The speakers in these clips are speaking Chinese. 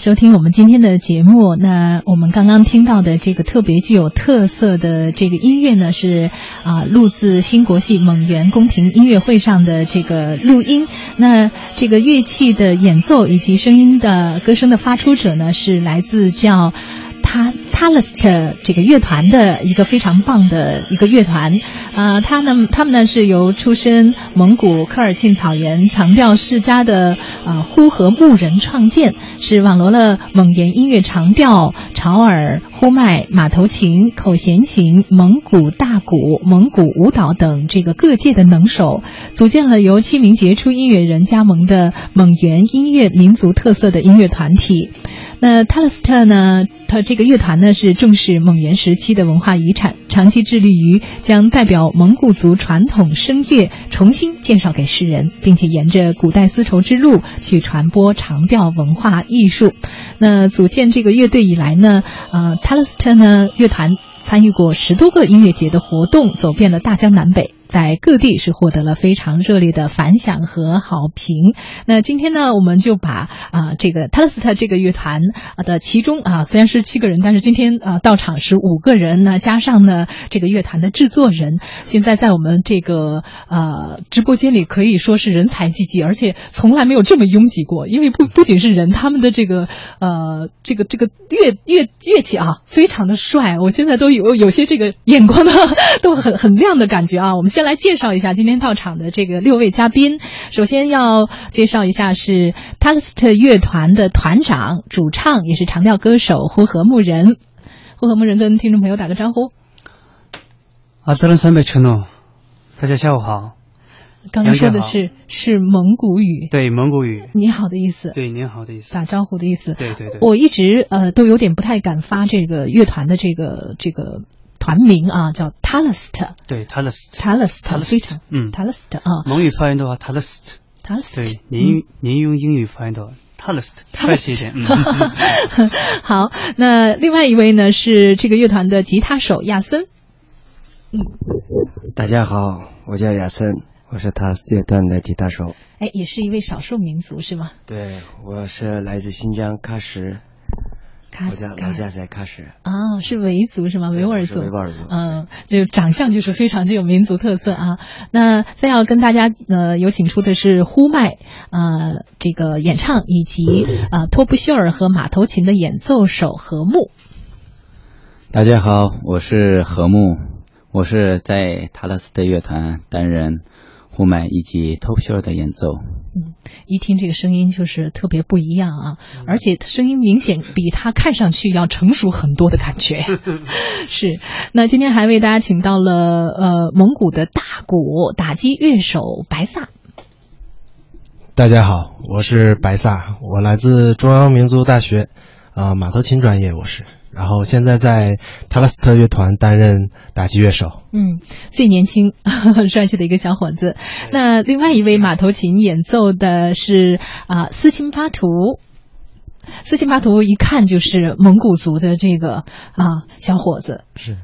收听我们今天的节目。那我们刚刚听到的这个特别具有特色的这个音乐呢，是啊，录自新国戏蒙元宫廷音乐会上的这个录音。那这个乐器的演奏以及声音的歌声的发出者呢，是来自叫。他 Talist 这个乐团的一个非常棒的一个乐团，啊，他呢，他们呢是由出身蒙古科尔沁草原长调世家的啊呼和牧人创建，是网罗了蒙元音乐长调、潮耳、呼麦、马头琴、口弦琴、蒙古大鼓、蒙古舞蹈等这个各界的能手，组建了由七名杰出音乐人加盟的蒙元音乐民族特色的音乐团体。那 Talist 呢？他这个乐团呢是重视蒙元时期的文化遗产，长期致力于将代表蒙古族传统声乐重新介绍给世人，并且沿着古代丝绸之路去传播长调文化艺术。那组建这个乐队以来呢，呃，Talist 呢乐团参与过十多个音乐节的活动，走遍了大江南北。在各地是获得了非常热烈的反响和好评。那今天呢，我们就把啊这个 Talsta 这个乐团啊的其中啊虽然是七个人，但是今天啊到场是五个人呢，加上呢这个乐团的制作人，现在在我们这个呃直播间里可以说是人才济济，而且从来没有这么拥挤过。因为不 不仅是人，他们的这个呃这个这个乐乐乐器啊非常的帅，我现在都有有些这个眼光呢 都很很亮的感觉啊。我们先。来介绍一下今天到场的这个六位嘉宾。首先要介绍一下是 Talist 乐团的团长、主唱，也是长调歌手呼和木人。呼和木人跟听众朋友打个招呼。阿德伦三百城诺，大家下午好。刚刚说的是是蒙古语，对蒙古语，你好的意思，对您好的意思，打招呼的意思。对对对。我一直呃都有点不太敢发这个乐团的这个这个。团名啊，叫 Talist。对，Talist，Talist，非常，嗯，Talist 啊。蒙语发音的话，Talist。Talist。对，您您用英语发音的话，Talist，帅气一点。好，那另外一位呢是这个乐团的吉他手亚森。嗯，大家好，我叫亚森，我是 Talist 乐团的吉他手。哎，也是一位少数民族是吗？对，我是来自新疆喀什。老家老家在喀什啊，是维族是吗？维吾尔族，维吾尔族，嗯，就长相就是非常具有民族特色啊。那再要跟大家呃有请出的是呼麦呃这个演唱以及呃托布秀尔和马头琴的演奏手何木。大家好，我是何木，我是在塔勒斯的乐团担任。呼麦以及 top show 的演奏，嗯，一听这个声音就是特别不一样啊，而且声音明显比他看上去要成熟很多的感觉。是，那今天还为大家请到了呃蒙古的大鼓打击乐手白萨。大家好，我是白萨，我来自中央民族大学，啊，马头琴专业，我是。然后现在在塔拉斯特乐团担任打击乐手。嗯，最年轻、很 帅气的一个小伙子。那另外一位马头琴演奏的是啊斯琴巴图。斯琴巴图一看就是蒙古族的这个啊小伙子。是。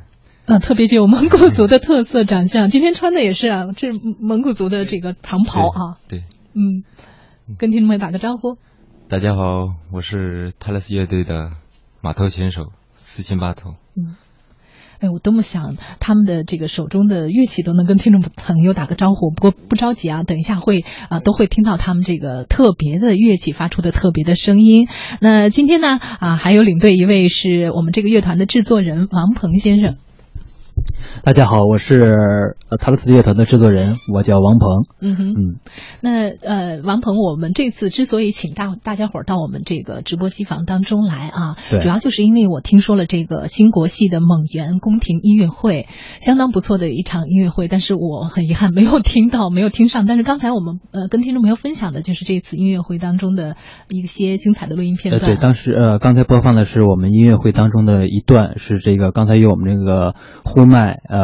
嗯，特别具有蒙古族的特色长相。今天穿的也是啊，这蒙古族的这个长袍啊。对。嗯，跟听众们打个招呼。大家好，我是泰勒斯乐队的。马头琴手四琴八头，嗯，哎，我多么想他们的这个手中的乐器都能跟听众朋友打个招呼。不过不着急啊，等一下会啊都会听到他们这个特别的乐器发出的特别的声音。那今天呢啊还有领队一位是我们这个乐团的制作人王鹏先生。大家好，我是呃塔勒斯乐团的制作人，我叫王鹏。嗯哼，嗯，那呃，王鹏，我们这次之所以请大大家伙儿到我们这个直播机房当中来啊，主要就是因为我听说了这个新国系的蒙元宫廷音乐会，相当不错的一场音乐会，但是我很遗憾没有听到，没有听上。但是刚才我们呃跟听众朋友分享的就是这次音乐会当中的一些精彩的录音片段。对，当时呃刚才播放的是我们音乐会当中的一段，是这个刚才有我们这个呼麦呃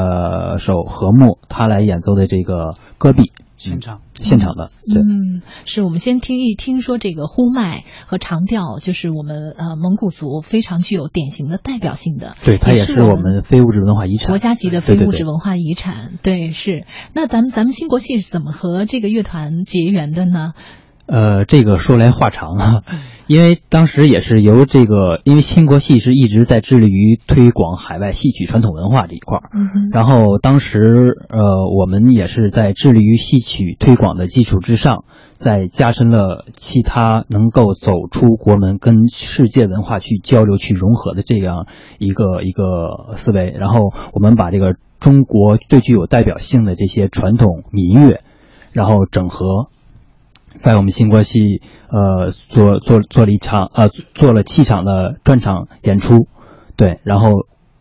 手和睦他来演奏的这个戈壁现场。现场的，嗯，是我们先听一听说这个呼麦和长调，就是我们呃蒙古族非常具有典型的代表性的，对，它也是我们非物质文化遗产，国家级的非物质文化遗产，对，是。那咱们咱们新国戏是怎么和这个乐团结缘的呢？呃，这个说来话长啊，因为当时也是由这个，因为新国戏是一直在致力于推广海外戏曲传统文化这一块儿，嗯然后当时呃，我们也是在致力于戏曲推广的基础之上，再加深了其他能够走出国门跟世界文化去交流、去融合的这样一个一个思维。然后我们把这个中国最具有代表性的这些传统民乐，然后整合。在我们新国戏，呃，做做做了一场，呃，做了七场的专场演出，对，然后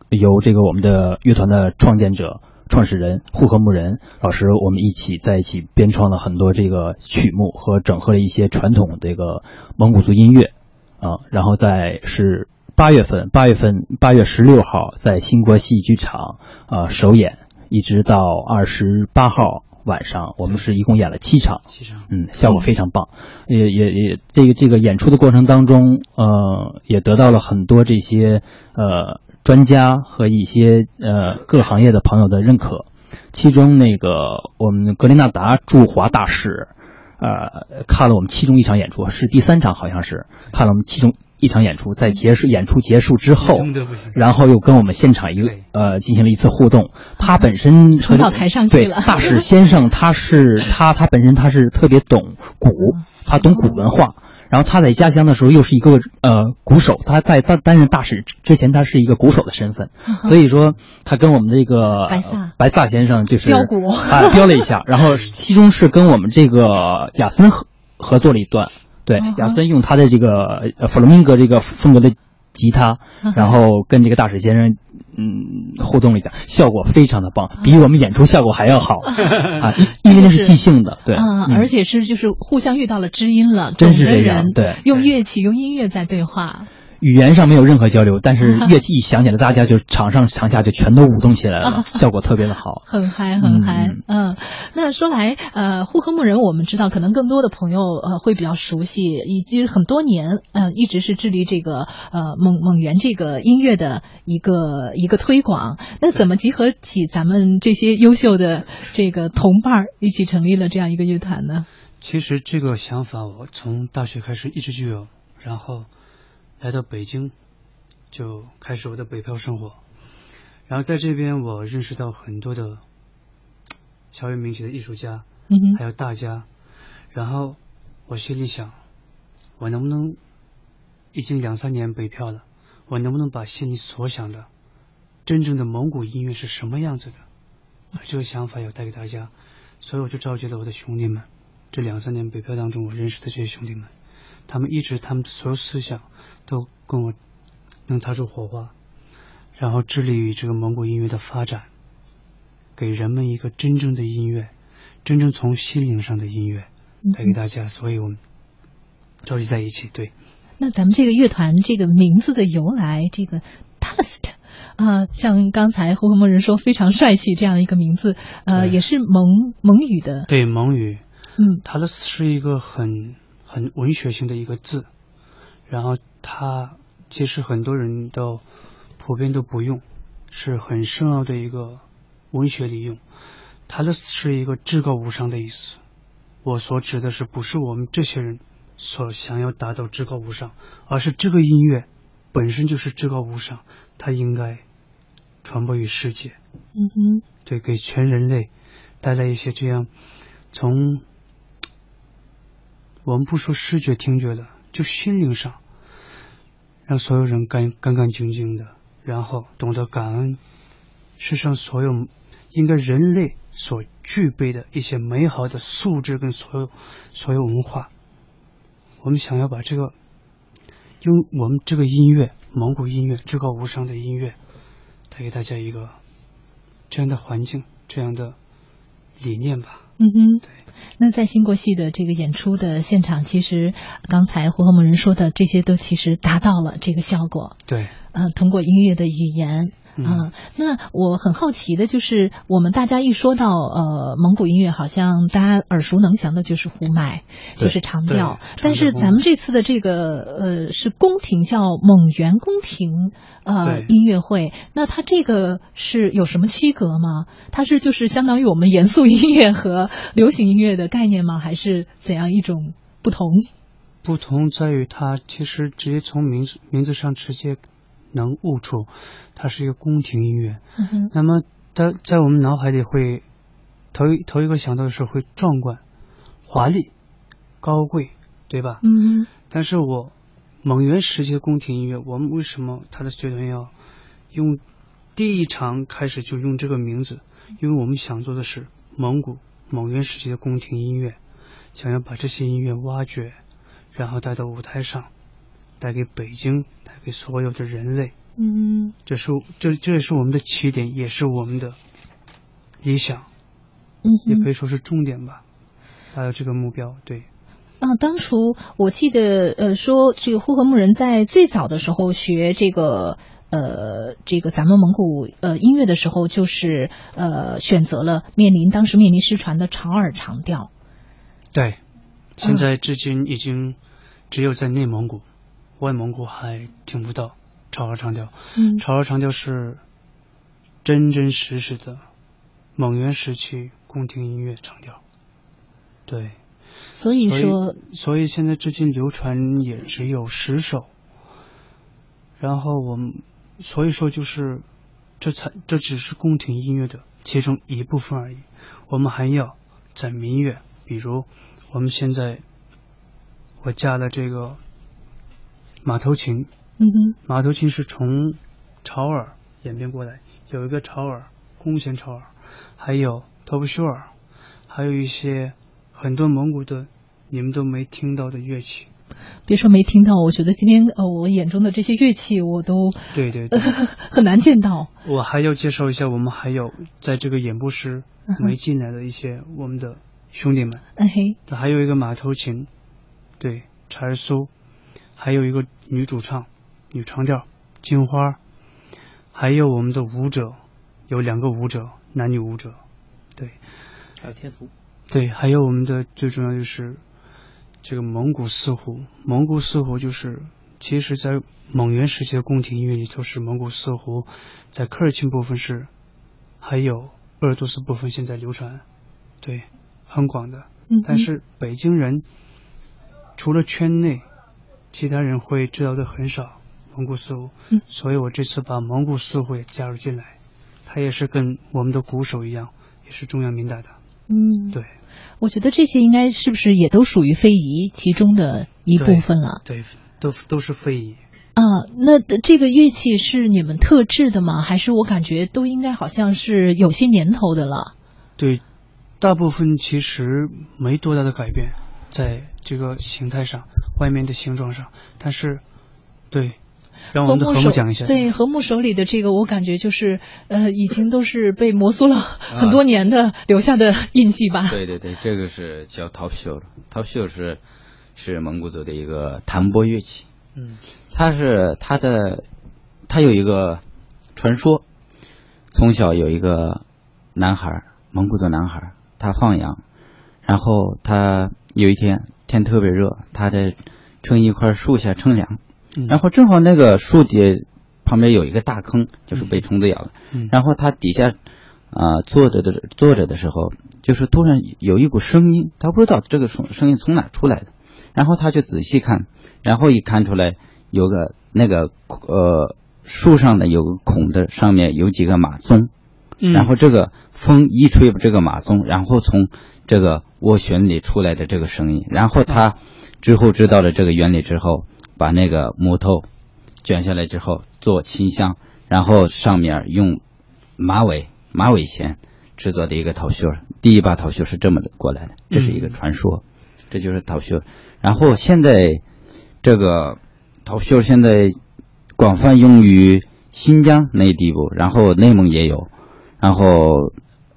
由这个我们的乐团的创建者、创始人户和木人老师，我们一起在一起编创了很多这个曲目和整合了一些传统这个蒙古族音乐，啊，然后在是八月份，八月份八月十六号在新国戏剧场啊首演，一直到二十八号。晚上我们是一共演了七场，七场，嗯，效果非常棒，也也也这个这个演出的过程当中，呃，也得到了很多这些呃专家和一些呃各行业的朋友的认可。其中那个我们格林纳达驻华大使，呃，看了我们其中一场演出，是第三场好像是。看了我们其中一场演出，在结束演出结束之后，然后又跟我们现场一个呃进行了一次互动。他本身冲到台上去了。大使先生他是他他本身他是特别懂鼓，他懂古文化。然后他在家乡的时候又是一个呃鼓手，他在他担任大使之前他是一个鼓手的身份，所以说他跟我们这个白萨白萨先生就是标鼓啊标了一下，然后其中是跟我们这个雅森合合作了一段，对亚森用他的这个弗洛明戈这个风格的吉他，然后跟这个大使先生嗯互动了一下，效果非常的棒，比我们演出效果还要好啊，因为那是即兴的，对，嗯，而且是就是互相遇到了知音了，真是这样，对，用乐器用音乐在对话。语言上没有任何交流，但是 乐器一响起来，大家就场上场下就全都舞动起来了，效果特别的好，很嗨很嗨。嗯，那说来，呃，呼和木人我们知道，可能更多的朋友呃会比较熟悉，以及很多年，嗯，一直是致力这个呃蒙蒙元这个音乐的一个一个推广。那怎么集合起咱们这些优秀的这个同伴一起成立了这样一个乐团呢？其实这个想法我从大学开始一直就有，然后。来到北京，就开始我的北漂生活。然后在这边，我认识到很多的小有名气的艺术家，嗯，还有大家。然后我心里想，我能不能已经两三年北漂了，我能不能把心里所想的真正的蒙古音乐是什么样子的，这个想法要带给大家。所以我就召集了我的兄弟们，这两三年北漂当中我认识的这些兄弟们，他们一直他们的所有思想。都跟我能擦出火花，然后致力于这个蒙古音乐的发展，给人们一个真正的音乐，真正从心灵上的音乐带给大家，所以我们召集在一起。对，那咱们这个乐团这个名字的由来，这个 Talist 啊，像刚才胡和蒙人说非常帅气这样的一个名字，呃，也是蒙蒙语的。对，蒙语，嗯，Talist 是一个很很文学性的一个字。然后它其实很多人都普遍都不用，是很深奥的一个文学利用。它的是一个至高无上的意思。我所指的是不是我们这些人所想要达到至高无上，而是这个音乐本身就是至高无上，它应该传播于世界。嗯哼，对，给全人类带来一些这样从我们不说视觉听觉的，就心灵上。让所有人干干干净净的，然后懂得感恩，世上所有应该人类所具备的一些美好的素质跟所有所有文化。我们想要把这个用我们这个音乐，蒙古音乐至高无上的音乐，带给大家一个这样的环境，这样的理念吧。嗯哼，对。那在新国戏的这个演出的现场，其实刚才胡和某人说的这些都其实达到了这个效果。对，呃，通过音乐的语言。啊，那我很好奇的就是，我们大家一说到呃蒙古音乐，好像大家耳熟能详的就是呼麦，就是长调。但是咱们这次的这个呃是宫廷叫蒙元宫廷呃音乐会，那它这个是有什么区隔吗？它是就是相当于我们严肃音乐和流行音乐的概念吗？还是怎样一种不同？不同在于它其实直接从名字名字上直接能悟出，它是一个宫廷音乐。嗯那么它在我们脑海里会头一头一个想到的是会壮观、华丽、高贵，对吧？嗯但是我蒙元时期的宫廷音乐，我们为什么它的乐团要用第一场开始就用这个名字？因为我们想做的是蒙古蒙元时期的宫廷音乐，想要把这些音乐挖掘，然后带到舞台上，带给北京，带给所有的人类。嗯这是这这也是我们的起点，也是我们的理想，嗯也可以说是终点吧。达到这个目标，对。啊，当初我记得，呃，说这个呼和木人在最早的时候学这个，呃，这个咱们蒙古呃音乐的时候，就是呃选择了面临当时面临失传的长耳长调。对，现在至今已经只有在内蒙古、外蒙古还听不到潮儿长调。嗯潮儿长调是真真实实的蒙元时期宫廷音乐长调。对，所以说，所以现在至今流传也只有十首。然后我们，所以说就是，这才这只是宫廷音乐的其中一部分而已。我们还要在民乐，比如我们现在我加了这个马头琴，嗯哼，马头琴是从潮耳演变过来，有一个潮耳、弓弦潮耳，还有托布修尔，还有一些很多蒙古的你们都没听到的乐器。别说没听到，我觉得今天呃我眼中的这些乐器我都对对对，很难见到。我还要介绍一下，我们还有在这个演播室没进来的一些我们的兄弟们，哎嘿，还有一个马头琴，对，柴苏，还有一个女主唱，女长调金花，还有我们的舞者，有两个舞者，男女舞者，对，还有天福，对，还有我们的最重要就是这个蒙古四胡，蒙古四胡就是其实在蒙元时期的宫廷音乐里头是蒙古四胡，在科尔沁部分是，还有鄂尔多斯部分现在流传，对，很广的。嗯但是北京人除了圈内，其他人会知道的很少蒙古四胡，嗯所以我这次把蒙古四胡也加入进来，它也是跟我们的鼓手一样，也是中央民大的，嗯，对。我觉得这些应该是不是也都属于非遗其中的一部分了对，都都是非遗。啊？那这个乐器是你们特制的吗？还是我感觉都应该好像是有些年头的了？对，大部分其实没多大的改变，在这个形态上、外面的形状上，但是，对，让我们的和睦讲一下。对和睦手里的这个，我感觉就是呃，已经都是被摩挲了 很多年的留下的印记吧。对对对，这个是叫陶秀，陶秀是是蒙古族的一个弹拨乐器。嗯，它是它的，它有一个传说，从小有一个男孩，蒙古族男孩，他放羊，然后他有一天天特别热，他在撑一块树下乘凉，嗯。然后正好那个树底旁边有一个大坑，就是被虫子咬了，嗯。然后他底下啊、坐着的坐着的时候，就是突然有一股声音，他不知道这个声声音从哪出来的，然后他就仔细看，然后一看出来有个那个呃树上的有个孔的上面有几个马鬃，嗯。然后这个风一吹这个马鬃，然后从这个涡旋里出来的这个声音，然后他之后知道了这个原理之后，把那个木头卷下来之后做琴箱，然后上面用马尾马尾弦制作的一个陶绣儿，第一把陶绣是这么过来的，这是一个传说，这就是陶绣。然后现在这个陶绣现在广泛用于新疆那地步，然后内蒙也有，然后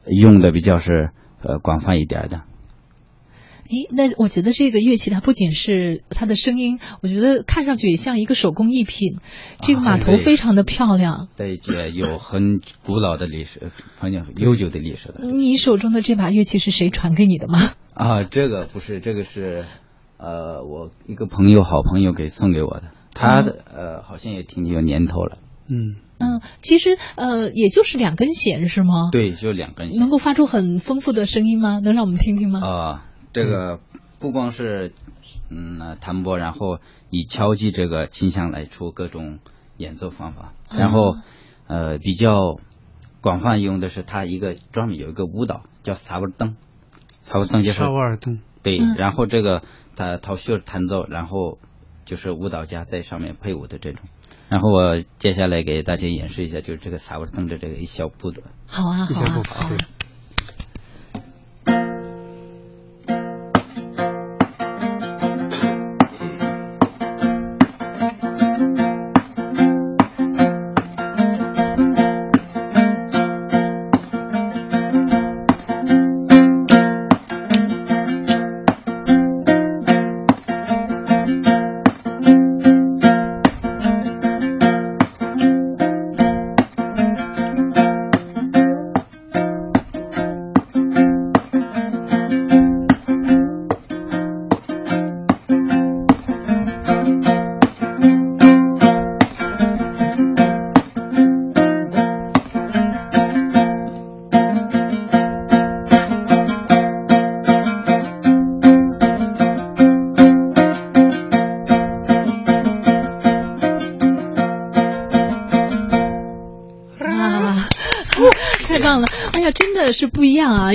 用的比较是呃广泛一点的。诶，那我觉得这个乐器它不仅是它的声音，我觉得看上去也像一个手工艺品。这个码头非常的漂亮。对，这有很古老的历史，很悠久的历史的。你手中的这把乐器是谁传给你的吗？啊，这个不是，这个是，呃，我一个朋友，好朋友给送给我的。他的呃，好像也挺有年头了。嗯嗯，其实呃，也就是两根弦是吗？对，就两根弦。能够发出很丰富的声音吗？能让我们听听吗？啊、这个不光是嗯呃弹拨，然后以敲击这个倾向来出各种演奏方法，然后呃比较广泛用的是它一个专门有一个舞蹈叫萨瓦尔登，萨瓦尔登就是萨瓦尔登，对，嗯然后这个他陶秀弹奏，然后就是舞蹈家在上面配舞的这种。然后我接下来给大家演示一下，就是这个萨瓦尔登的这个一小步的。好啊，好啊一小步，伐，好。啊，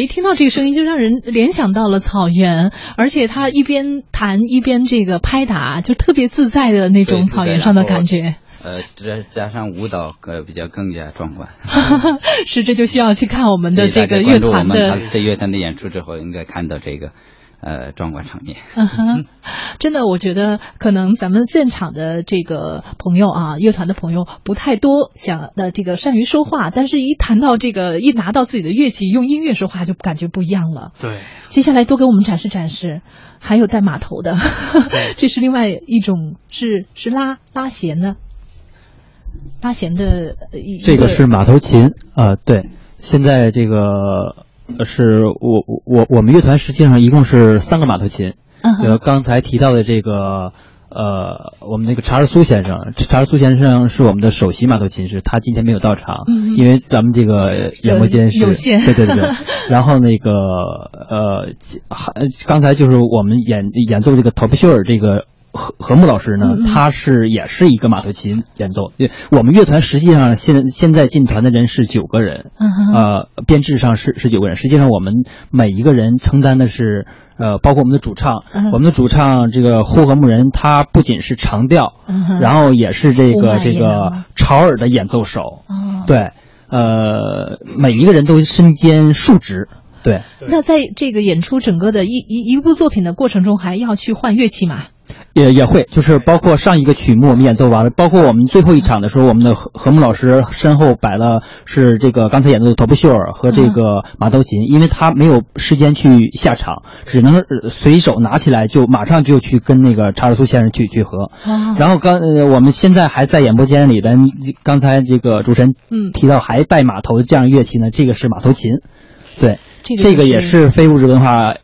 一听到这个声音，就让人联想到了草原，而且他一边弹一边这个拍打，就特别自在的那种草原上的感觉。呃，这加上舞蹈，呃，比较更加壮观。是，这就需要去看我们的这个乐关注我们团的乐团的演出之后，应该看到这个呃壮观场面。嗯哼，真的，我觉得可能咱们现场的这个朋友啊，乐团的朋友不太多，想的这个善于说话，但是一谈到这个，一拿到自己的乐器，用音乐说话，就感觉不一样了。对，接下来多给我们展示展示，还有带码头的，这是另外一种，是是拉拉弦的，拉弦的呃一这个是马头琴，呃，对，现在这个呃是我我我我们乐团实际上一共是三个马头琴，呃，刚才提到的这个呃，我们那个查尔苏先生，查尔苏先生是我们的首席马头琴师，他今天没有到场，因为咱们这个演播间是有限对对对对。然后那个呃，还刚才就是我们演演奏这个陶皮秀尔这个。何何木老师呢嗯嗯，他是也是一个马头琴演奏。对我们乐团实际上现现在进团的人是九个人，嗯呃，编制上是是九个人，实际上我们每一个人承担的是，呃，包括我们的主唱，嗯。我们的主唱这个呼和木人，他不仅是长调，嗯然后也是这个这个潮耳的演奏手，哦，对，呃，每一个人都身兼数职，对，那在这个演出整个的一一一部作品的过程中，还要去换乐器吗？也也会，就是包括上一个曲目我们演奏完了，包括我们最后一场的时候，我们的何何木老师身后摆了是这个刚才演奏的头部秀尔和这个马头琴，因为他没有时间去下场，只能呃随手拿起来就马上就去跟那个查尔斯先生去去合。哦。然后刚呃我们现在还在演播间里边，刚才这个主持人嗯。提到还带马头的这样乐器呢，这个是马头琴，对，这个这个也就是是非物质文化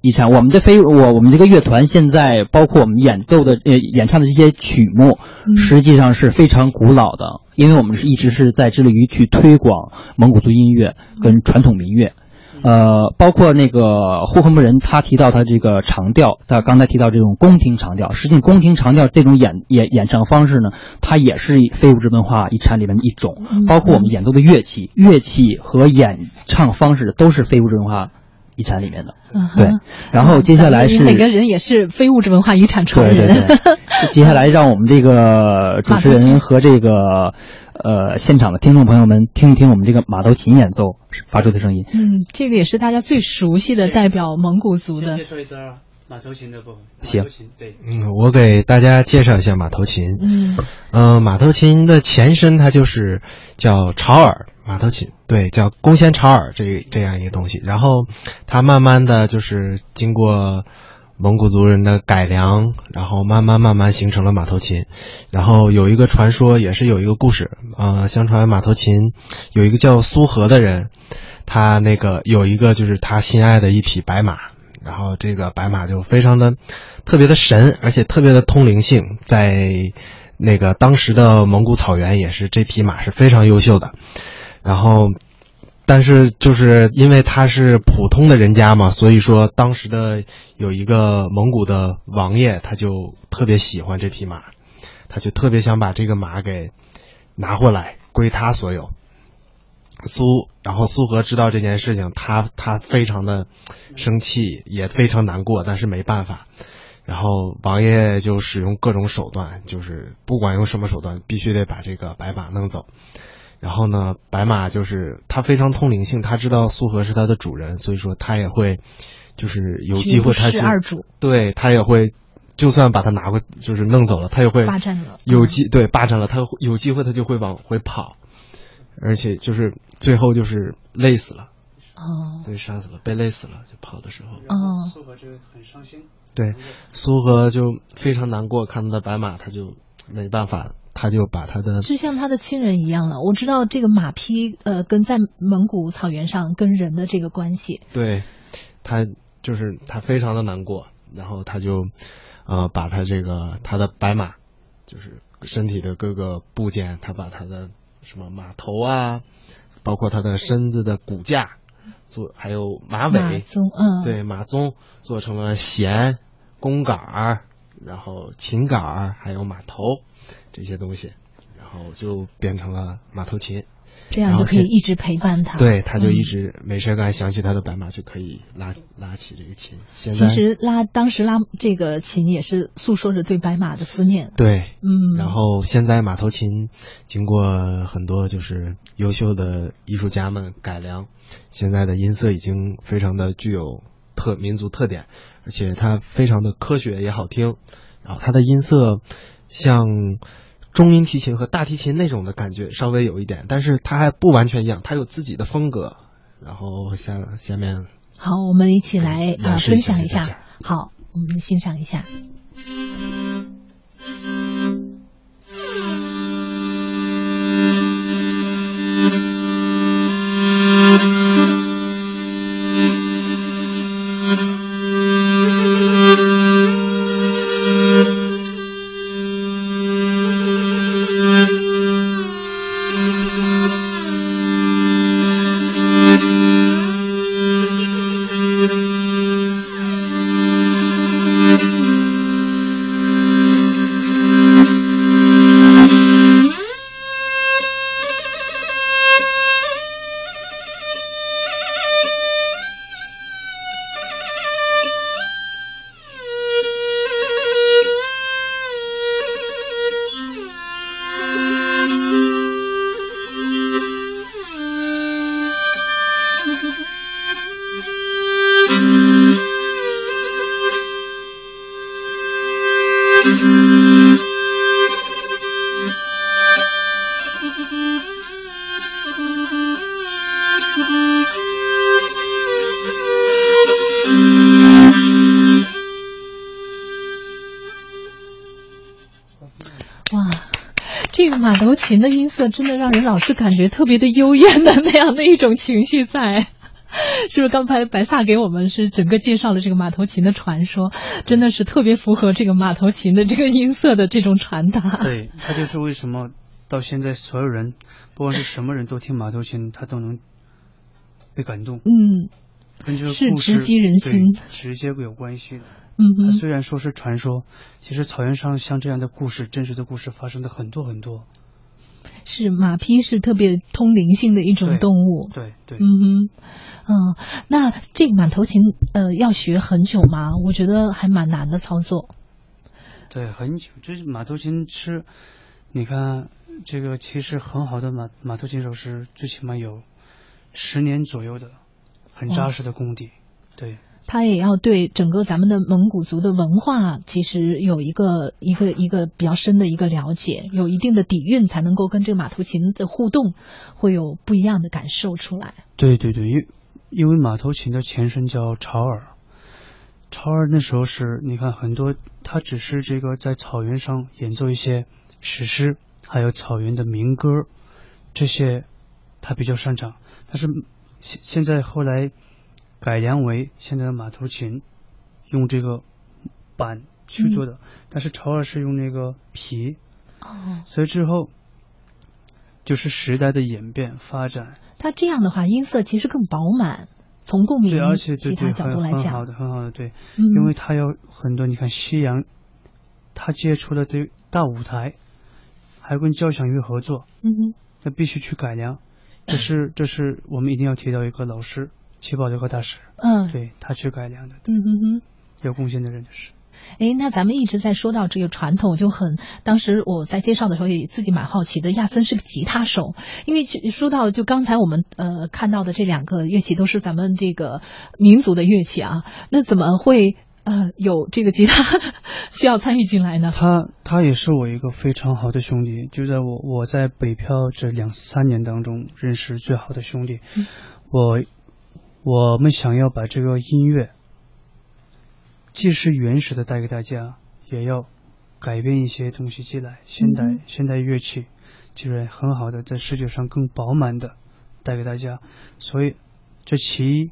遗产。我们的非我我们这个乐团现在包括我们演奏的呃演唱的这些曲目，嗯实际上是非常古老的，因为我们是一直是在致力于去推广蒙古族音乐跟传统民乐。呃，包括那个呼和木人，他提到他这个长调，他刚才提到这种宫廷长调，实际宫廷长调这种演演演唱方式呢，它也是非物质文化遗产里面的一种。嗯包括我们演奏的乐器，乐器和演唱方式都是非物质文化遗产里面的。嗯对，然后接下来是每个人也是非物质文化遗产传对人。对对，接下来让我们这个主持人和这个呃现场的听众朋友们听一听我们这个马头琴演奏发出的声音。嗯，这个也是大家最熟悉的代表蒙古族的先介。绍一段马头琴的部分。行对，嗯，我给大家介绍一下马头琴。嗯嗯、马头琴的前身它就是叫潮耳马头琴，对，叫弓弦潮耳这这样一个东西。然后它慢慢的就是经过蒙古族人的改良，然后慢慢慢慢形成了马头琴。然后有一个传说，也是有一个故事，呃，相传马头琴有一个叫苏和的人，他那个有一个就是他心爱的一匹白马，然后这个白马就非常的特别的神，而且特别的通灵性，在那个当时的蒙古草原也是这匹马是非常优秀的。然后但是就是因为他是普通的人家嘛，所以说当时的有一个蒙古的王爷，他就特别喜欢这匹马，他就特别想把这个马给拿回来，归他所有。苏，然后苏和知道这件事情，他他非常的生气，也非常难过，但是没办法。然后王爷就使用各种手段，就是不管用什么手段，必须得把这个白马弄走。然后呢，白马就是它非常通灵性，它知道苏荷是它的主人，所以说它也会，就是有机会它是二主，对，它也会，就算把它拿过，就是弄走了，它也会霸占了，有机对霸占了，它有机会它就会往回跑，而且就是最后就是累死了，哦，对，杀死了，被累死了，就跑的时候，哦，苏荷就很伤心，对，苏荷就非常难过，看到白马，他就没办法。他就把他的就像他的亲人一样了。我知道这个马匹，呃，跟在蒙古草原上跟人的这个关系。对，他就是他非常的难过，然后他就，呃，把他这个他的白马，就是身体的各个部件，他把他的什么马头啊，包括他的身子的骨架，做还有马尾，马鬃，嗯，对，马鬃做成了弦、弓杆儿，然后琴杆儿，还有马头。这些东西，然后就变成了马头琴，这样就可以一直陪伴他。对，他就一直没事干，想起他的白马就可以拉拉起这个琴。现在其实拉当时拉这个琴也是诉说着对白马的思念。对，嗯。然后现在马头琴经过很多就是优秀的艺术家们改良，现在的音色已经非常的具有特民族特点，而且它非常的科学也好听，然后它的音色。像中音提琴和大提琴那种的感觉稍微有一点，但是它还不完全一样，它有自己的风格。然后下下面，好，我们一起来啊分享一下。好，我们欣赏一下。琴的音色真的让人老是感觉特别的幽怨的那样的一种情绪在，是不是？刚才白萨给我们是整个介绍了这个马头琴的传说，真的是特别符合这个马头琴的这个音色的这种传达。对，他就是为什么到现在所有人，不管是什么人都听马头琴，他都能被感动。嗯，跟这个是直击人心，直接有关系的。嗯，虽然说是传说，其实草原上像这样的故事，真实的故事发生的很多很多。是马匹是特别通灵性的一种动物。对对。嗯哼，嗯，那这个马头琴呃要学很久吗？我觉得还蛮难的操作。对，很久。这马头琴是，你看这个其实很好的马马头琴手是最起码有十年左右的很扎实的功底。对。他也要对整个咱们的蒙古族的文化，其实有一个一个一个比较深的一个了解，有一定的底蕴，才能够跟这个马头琴的互动，会有不一样的感受出来。对对对，因因为马头琴的前身叫潮尔，潮尔那时候是你看很多，他只是这个在草原上演奏一些史诗，还有草原的民歌，这些他比较擅长，但是现现在后来。改良为现在的马头琴，用这个板去做的，但是潮儿是用那个皮，哦，所以之后就是时代的演变发展。它这样的话，音色其实更饱满。从共鸣对，而且其他角度来讲，很好的，很好的，对，嗯、因为它有很多，你看西洋，他接触了这大舞台，还跟交响乐合作，嗯哼，那必须去改良，这是这是我们一定要提到一个老师，齐宝这个大师，嗯，对他去改良的，嗯哼哼，有贡献的人就是。哎，那咱们一直在说到这个传统，就很当时我在介绍的时候也自己蛮好奇的。亚森是个吉他手，因为说到就刚才我们呃看到的这两个乐器都是咱们这个民族的乐器啊，那怎么会呃有这个吉他 需要参与进来呢？他他也是我一个非常好的兄弟，就在我我在北漂这两三年当中认识最好的兄弟。嗯、我我们想要把这个音乐。既是原始的带给大家，也要改变一些东西进来。现代、嗯、现代乐器就是很好的，在视觉上更饱满的带给大家。所以这其一，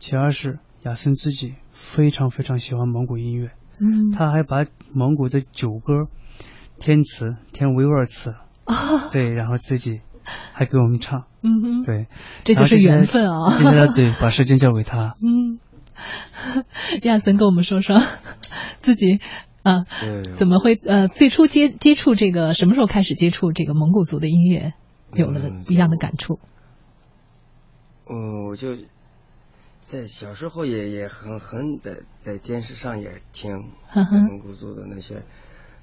其二是雅森自己非常非常喜欢蒙古音乐，嗯，他还把蒙古的九歌填词，填维吾尔词，啊，对，然后自己 还给我们唱，嗯哼，对，这就是缘分啊。接下来对，把时间交给他，嗯。亚森跟我们说说自己啊，怎么会呃最初接接触这个什么时候开始接触这个蒙古族的音乐，有了不一样的感触？嗯，我就在小时候也也很很在在电视上也听蒙古族的那些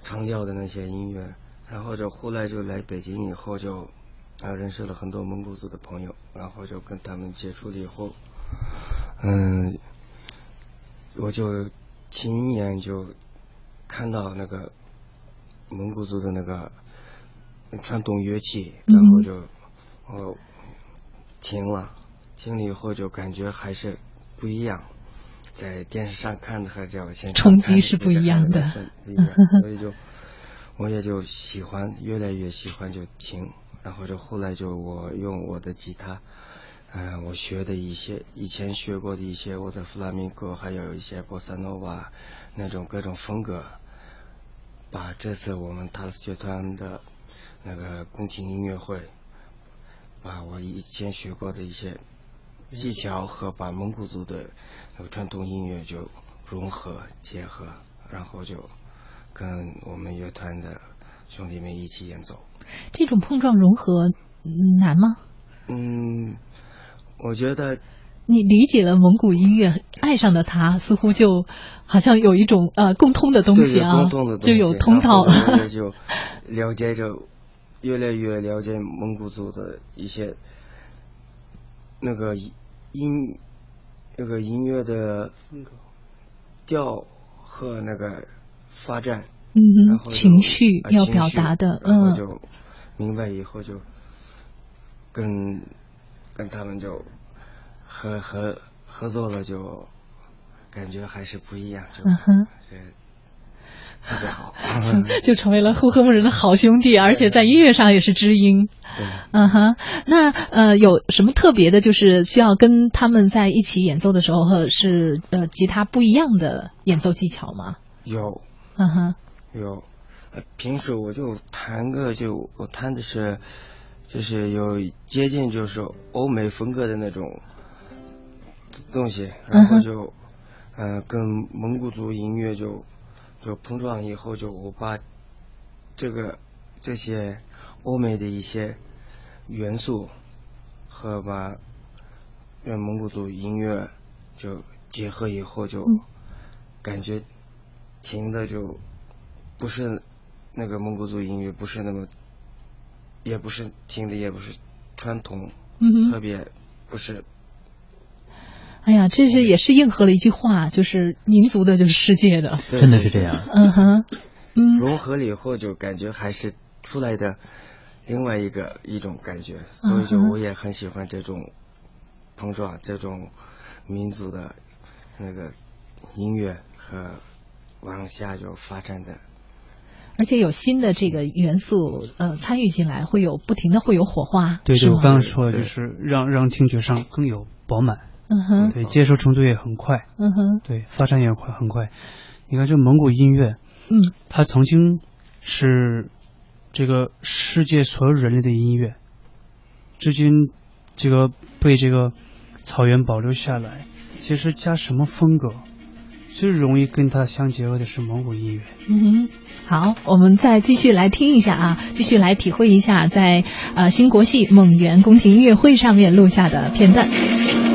唱调的那些音乐，然后就后来就来北京以后就啊认识了很多蒙古族的朋友，然后就跟他们接触了以后，嗯。我就亲眼就看到那个蒙古族的那个传统乐器，然后就我听了，听了以后就感觉还是不一样，在电视上看的和在我现场冲击是不一样的，所以就 我也就喜欢，越来越喜欢就听，然后就后来就我用我的吉他。嗯、我学的一些以前学过的一些我的弗拉明戈，还有一些波萨诺瓦那种各种风格，把这次我们塔斯乐团的那个宫廷音乐会，把我以前学过的一些技巧和把蒙古族的那个传统音乐就融合结合，然后就跟我们乐团的兄弟们一起演奏。这种碰撞融合难吗？嗯。我觉得，你理解了蒙古音乐，爱上了它，似乎就好像有一种呃共通的东西啊，共通的就有通道了。就了解着，越来越了解蒙古族的一些那个音，那个音乐的调和那个发展，嗯然后情绪啊要表达的，嗯，就明白以后就跟。跟他们就合合合作了，就感觉还是不一样，就嗯哼，这特别好，就成为了呼和木人的好兄弟，而且在音乐上也是知音。对，嗯哼，那呃有什么特别的，就是需要跟他们在一起演奏的时候，或者是呃吉他不一样的演奏技巧吗？有，嗯哼，有，平时我就弹个就我弹的是。就是有接近就是欧美风格的那种东西，然后就，呃，跟蒙古族音乐就就碰撞以后，就我把这个这些欧美的一些元素和把蒙古族音乐就结合以后，就感觉听的就不是那个蒙古族音乐，不是那么。也不是听的，也不是传统，嗯特别不是。哎呀，这是也是应和了一句话，就是民族的就是世界的，真的是这样。嗯哼，嗯，融合了以后就感觉还是出来的另外一个一种感觉，所以就我也很喜欢这种碰撞，这种民族的那个音乐和往下就发展的。而且有新的这个元素呃参与进来，会有不停的会有火花。对对，是我刚刚说的就是让让听觉上更有饱满，嗯哼，对，接受程度也很快，嗯哼，对，发展也快很快。你看这蒙古音乐，嗯，它曾经是这个世界所有人类的音乐，至今这个被这个草原保留下来。其实加什么风格，最容易跟它相结合的是蒙古音乐。嗯哼，好，我们再继续来听一下啊，继续来体会一下在呃新国戏蒙元宫廷音乐会上面录下的片段。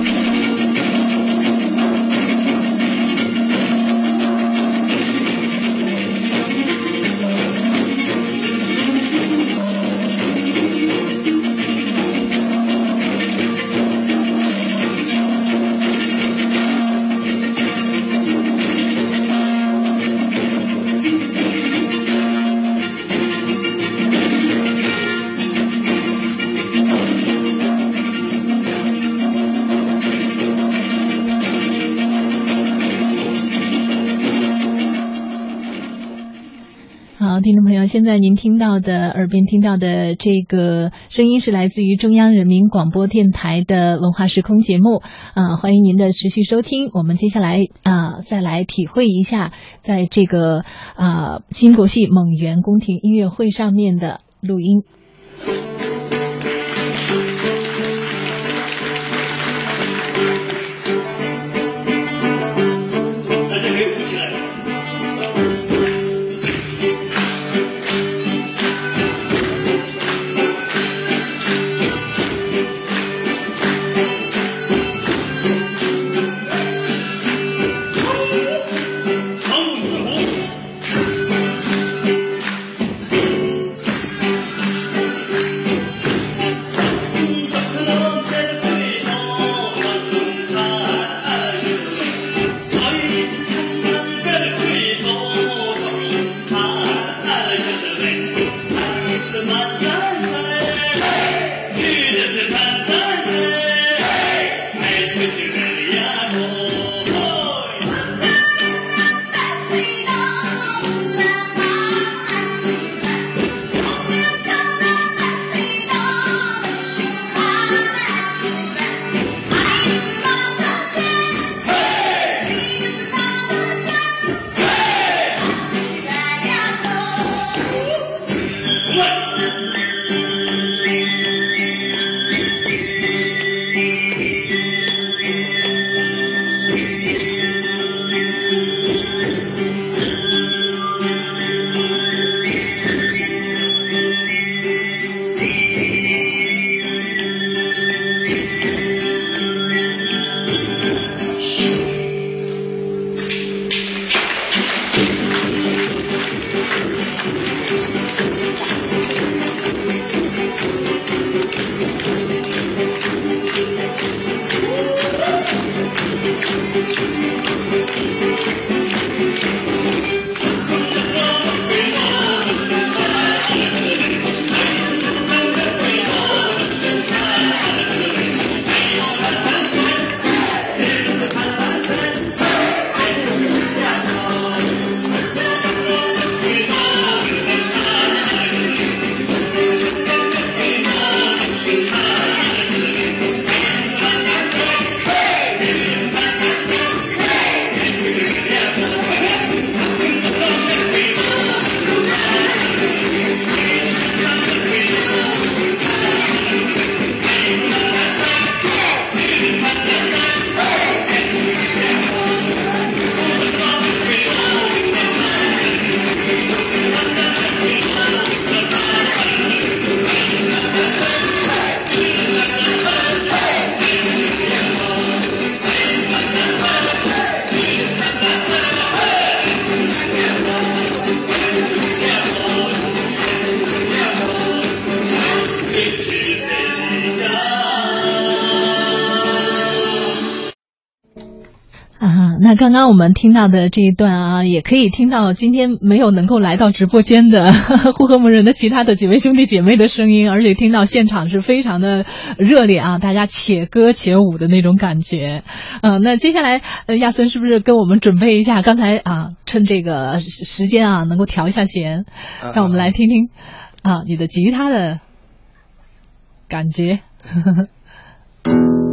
现在您听到的耳边听到的这个声音是来自于中央人民广播电台的文化时空节目啊，欢迎您的持续收听。我们接下来啊，再来体会一下在这个啊新国系蒙元宫廷音乐会上面的录音。刚刚我们听到的这一段啊，也可以听到今天没有能够来到直播间的呼和蒙人的其他的几位兄弟姐妹的声音，而且听到现场是非常的热烈啊，大家且歌且舞的那种感觉。嗯，那接下来呃，亚森是不是跟我们准备一下？刚才啊，趁这个时间啊，能够调一下弦，让我们来听听啊，你的吉他的感觉。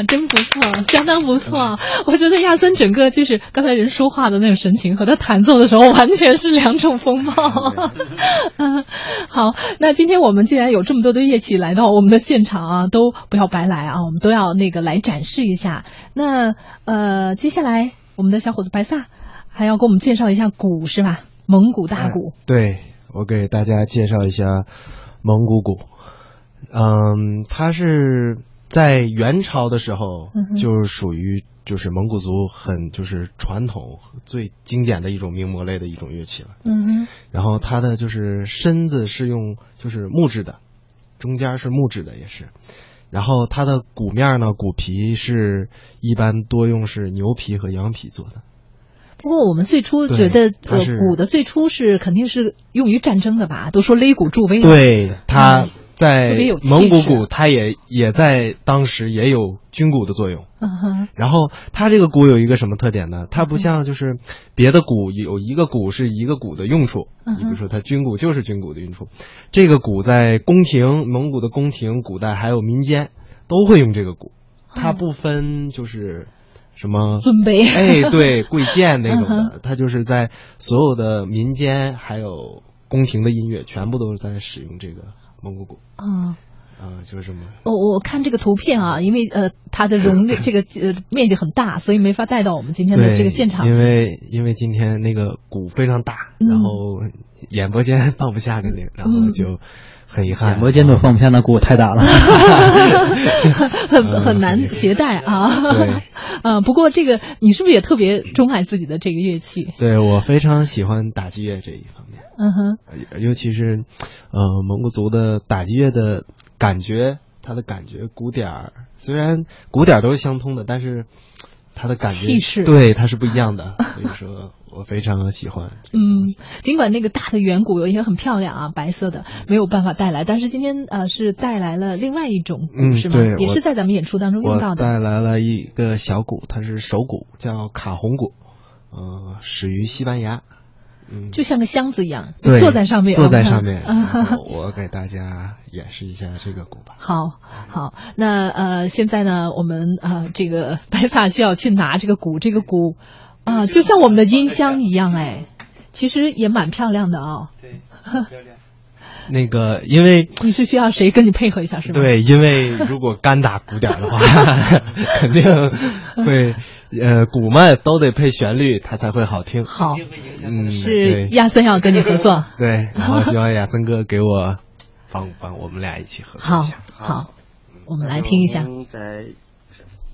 呀，真不错，相当不错。我觉得亚森整个就是刚才人说话的那种神情和他弹奏的时候完全是两种风貌。好，那今天我们既然有这么多的乐器来到我们的现场啊，都不要白来啊，我们都要那个来展示一下。那呃，接下来我们的小伙子白萨还要给我们介绍一下鼓是吧？蒙古大鼓。对，我给大家介绍一下蒙古鼓。嗯，它是在元朝的时候，就是属于就是蒙古族很就是传统最经典的一种名模类的一种乐器了。嗯哼。然后它的就是身子是用就是木质的，中间是木质的也是。然后它的鼓面呢，鼓皮是一般多用是牛皮和羊皮做的。不过我们最初觉得，呃，鼓的最初是肯定是用于战争的吧？都说擂鼓助威。对，它。在蒙古鼓，它也也在当时也有军鼓的作用。然后它这个鼓有一个什么特点呢？它不像就是别的鼓有一个鼓是一个鼓的用处，你比如说它军鼓就是军鼓的用处。这个鼓在宫廷，蒙古的宫廷古代还有民间都会用这个鼓，它不分就是什么尊卑，哎，对，贵贱那种的，它就是在所有的民间还有宫廷的音乐，全部都是在使用这个。蒙古鼓啊，啊，就是这么？我我看这个图片啊，因为呃，它的容量 这个呃面积很大，所以没法带到我们今天的这个现场。因为因为今天那个鼓非常大，然后演播间放不下肯定，然后就很遗憾。演播间都放不下，那鼓太大了，很很难携带啊。对，啊，不过这个你是不是也特别钟爱自己的这个乐器？对我非常喜欢打击乐这一方面。嗯哼，尤其是，呃，蒙古族的打击乐的感觉，它的感觉鼓点儿，虽然鼓点儿都是相通的，但是它的感觉气势对它是不一样的，所以说我非常喜欢。嗯，尽管那个大的圆鼓也很漂亮啊，白色的没有办法带来，但是今天呃是带来了另外一种鼓是吗？也是在咱们演出当中用到的。带来了一个小鼓，它是手鼓，叫卡洪鼓，呃，始于西班牙。就像个箱子一样，坐在上面。坐在上面，我给大家演示一下这个鼓吧。好，好，那呃，现在呢，我们啊，这个白萨需要去拿这个鼓，这个鼓啊，就像我们的音箱一样，哎，其实也蛮漂亮的啊。对，漂亮。那个，因为你是需要谁跟你配合一下，是吗？对，因为如果干打鼓点的话，肯定会。呃，鼓麦都得配旋律，它才会好听。好，嗯，是亚森要跟你合作。对，然后希望亚森哥给我帮帮我们俩一起合作一下。好，好，我们来听一下。再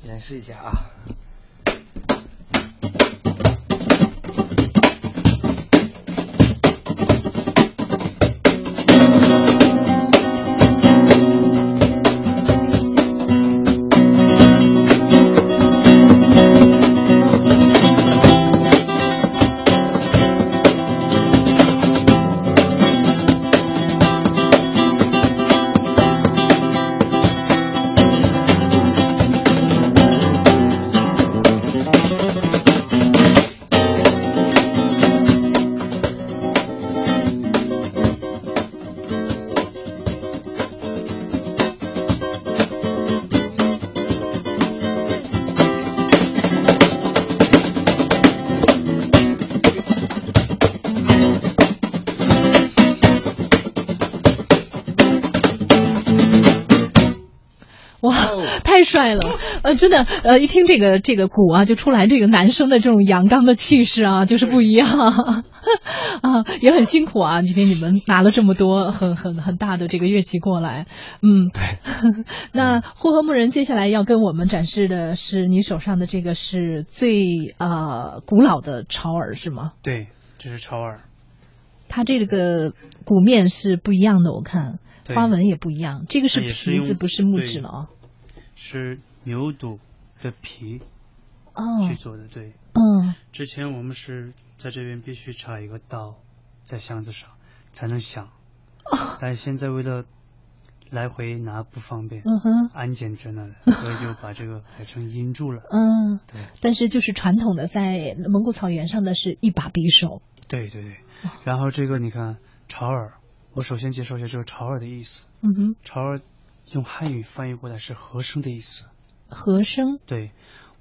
演示一下啊。真的，呃，一听这个这个鼓啊，就出来这个男生的这种阳刚的气势啊，就是不一样 啊，也很辛苦啊。今天你们拿了这么多很很很大的这个乐器过来，嗯，对。那呼和木人接下来要跟我们展示的是你手上的这个是最呃古老的潮耳是吗？对，这是潮耳。它这个鼓面是不一样的，我看花纹也不一样。这个是皮子，不是木质了啊。是牛肚的皮去做的，对。嗯。之前我们是在这边必须插一个刀在箱子上才能响，但是现在为了来回拿不方便，嗯哼，安检着呢，所以就把这个改成音柱了。嗯。对。但是就是传统的在蒙古草原上的是一把匕首。对对对。然后这个你看潮耳，我首先介绍一下这个潮耳的意思。嗯哼。潮耳。用汉语翻译过来是和声的意思。和声。对，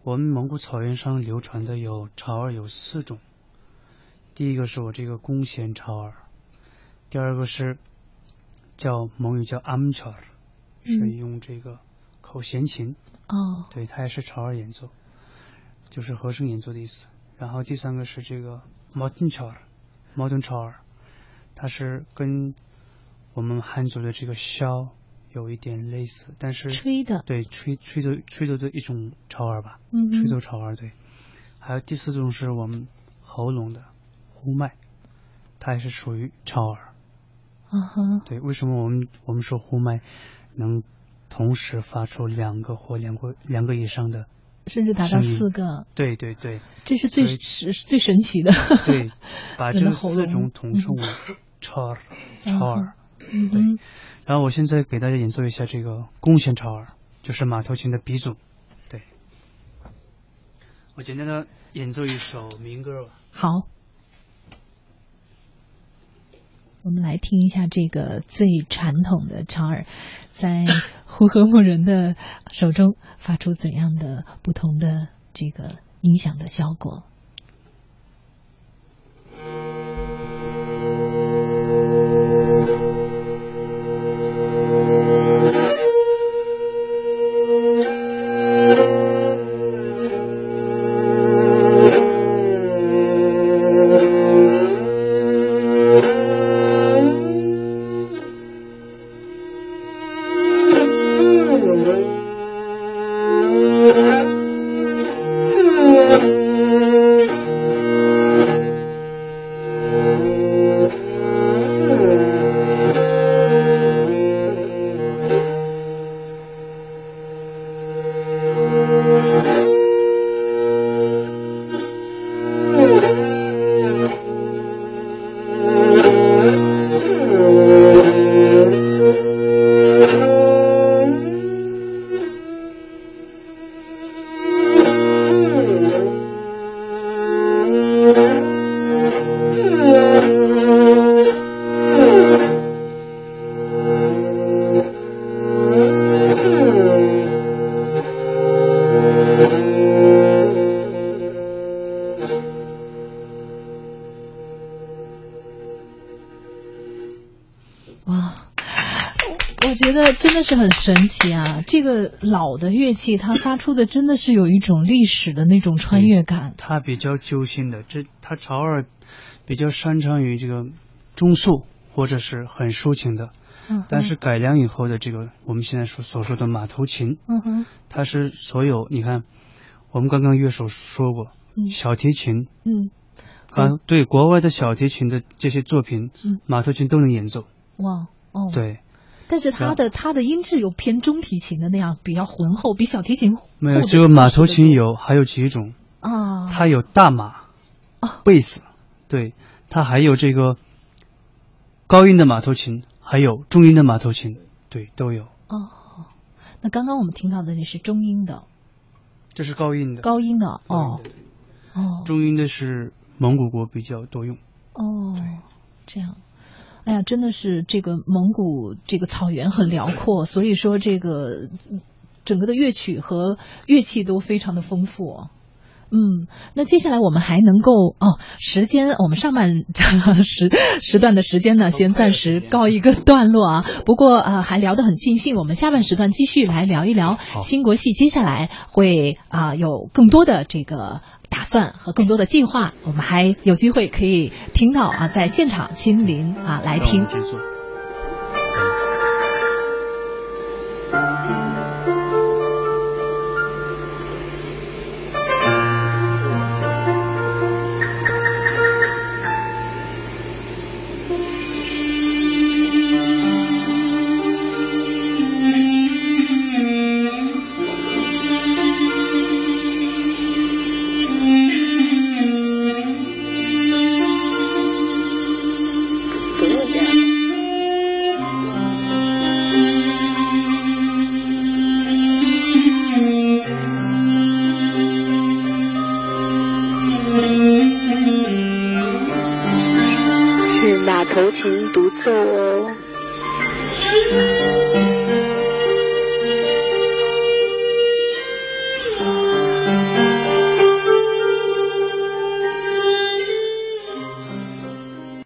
我们蒙古草原上流传的有潮儿有四种，第一个是我这个弓弦潮儿，第二个是叫蒙语叫阿姆乔尔，是用这个口弦琴。哦，对，它也是潮儿演奏，就是和声演奏的意思。然后第三个是这个毛顿潮儿，毛顿潮儿，它是跟我们汉族的这个箫有一点类似，但是吹的，对，吹吹奏吹奏的一种潮儿吧，嗯，吹头潮儿对。还有第四种是我们喉咙的呼麦，它也是属于潮儿。啊哈，对，为什么我们我们说呼麦能？同时发出两个或两个两个以上的，甚至达到四个。对对对，这是最是最神奇的。对，把这四种统称为超儿，超儿。对，然后我现在给大家演奏一下这个弓弦超儿，就是马头琴的鼻祖。对，我简单的演奏一首民歌吧。好。我们来听一下这个最传统的长耳，在呼和木人的手中发出怎样的不同的这个音响的效果。是很神奇啊！这个老的乐器，它发出的真的是有一种历史的那种穿越感。它比较揪心的，这它潮二比较擅长于这个中速或者是很抒情的。嗯。但是改良以后的这个我们现在所所说的马头琴，嗯哼，它是所有你看，我们刚刚乐手说过，小提琴，嗯，啊，对，国外的小提琴的这些作品，嗯，马头琴都能演奏。哇，哦，对。但是它的它的音质又偏中提琴的那样比较浑厚，比小提琴没有。这个马头琴有还有几种啊？它有大马啊，贝斯，对，它还有这个高音的马头琴，还有中音的马头琴，对，都有。哦，那刚刚我们听到的那是中音的，这是高音的，高音的哦哦，中音的是蒙古国比较多用。哦，这样。哎呀，真的是这个蒙古这个草原很辽阔，所以说这个整个的乐曲和乐器都非常的丰富。嗯，那接下来我们还能够哦，时间我们上半时时段的时间呢，先暂时告一个段落啊。不过啊，还聊得很尽兴，我们下半时段继续来聊一聊新国戏，接下来会啊有更多的这个。打算和更多的计划，我们还有机会可以听到啊，在现场亲临啊来听。琴独奏哦。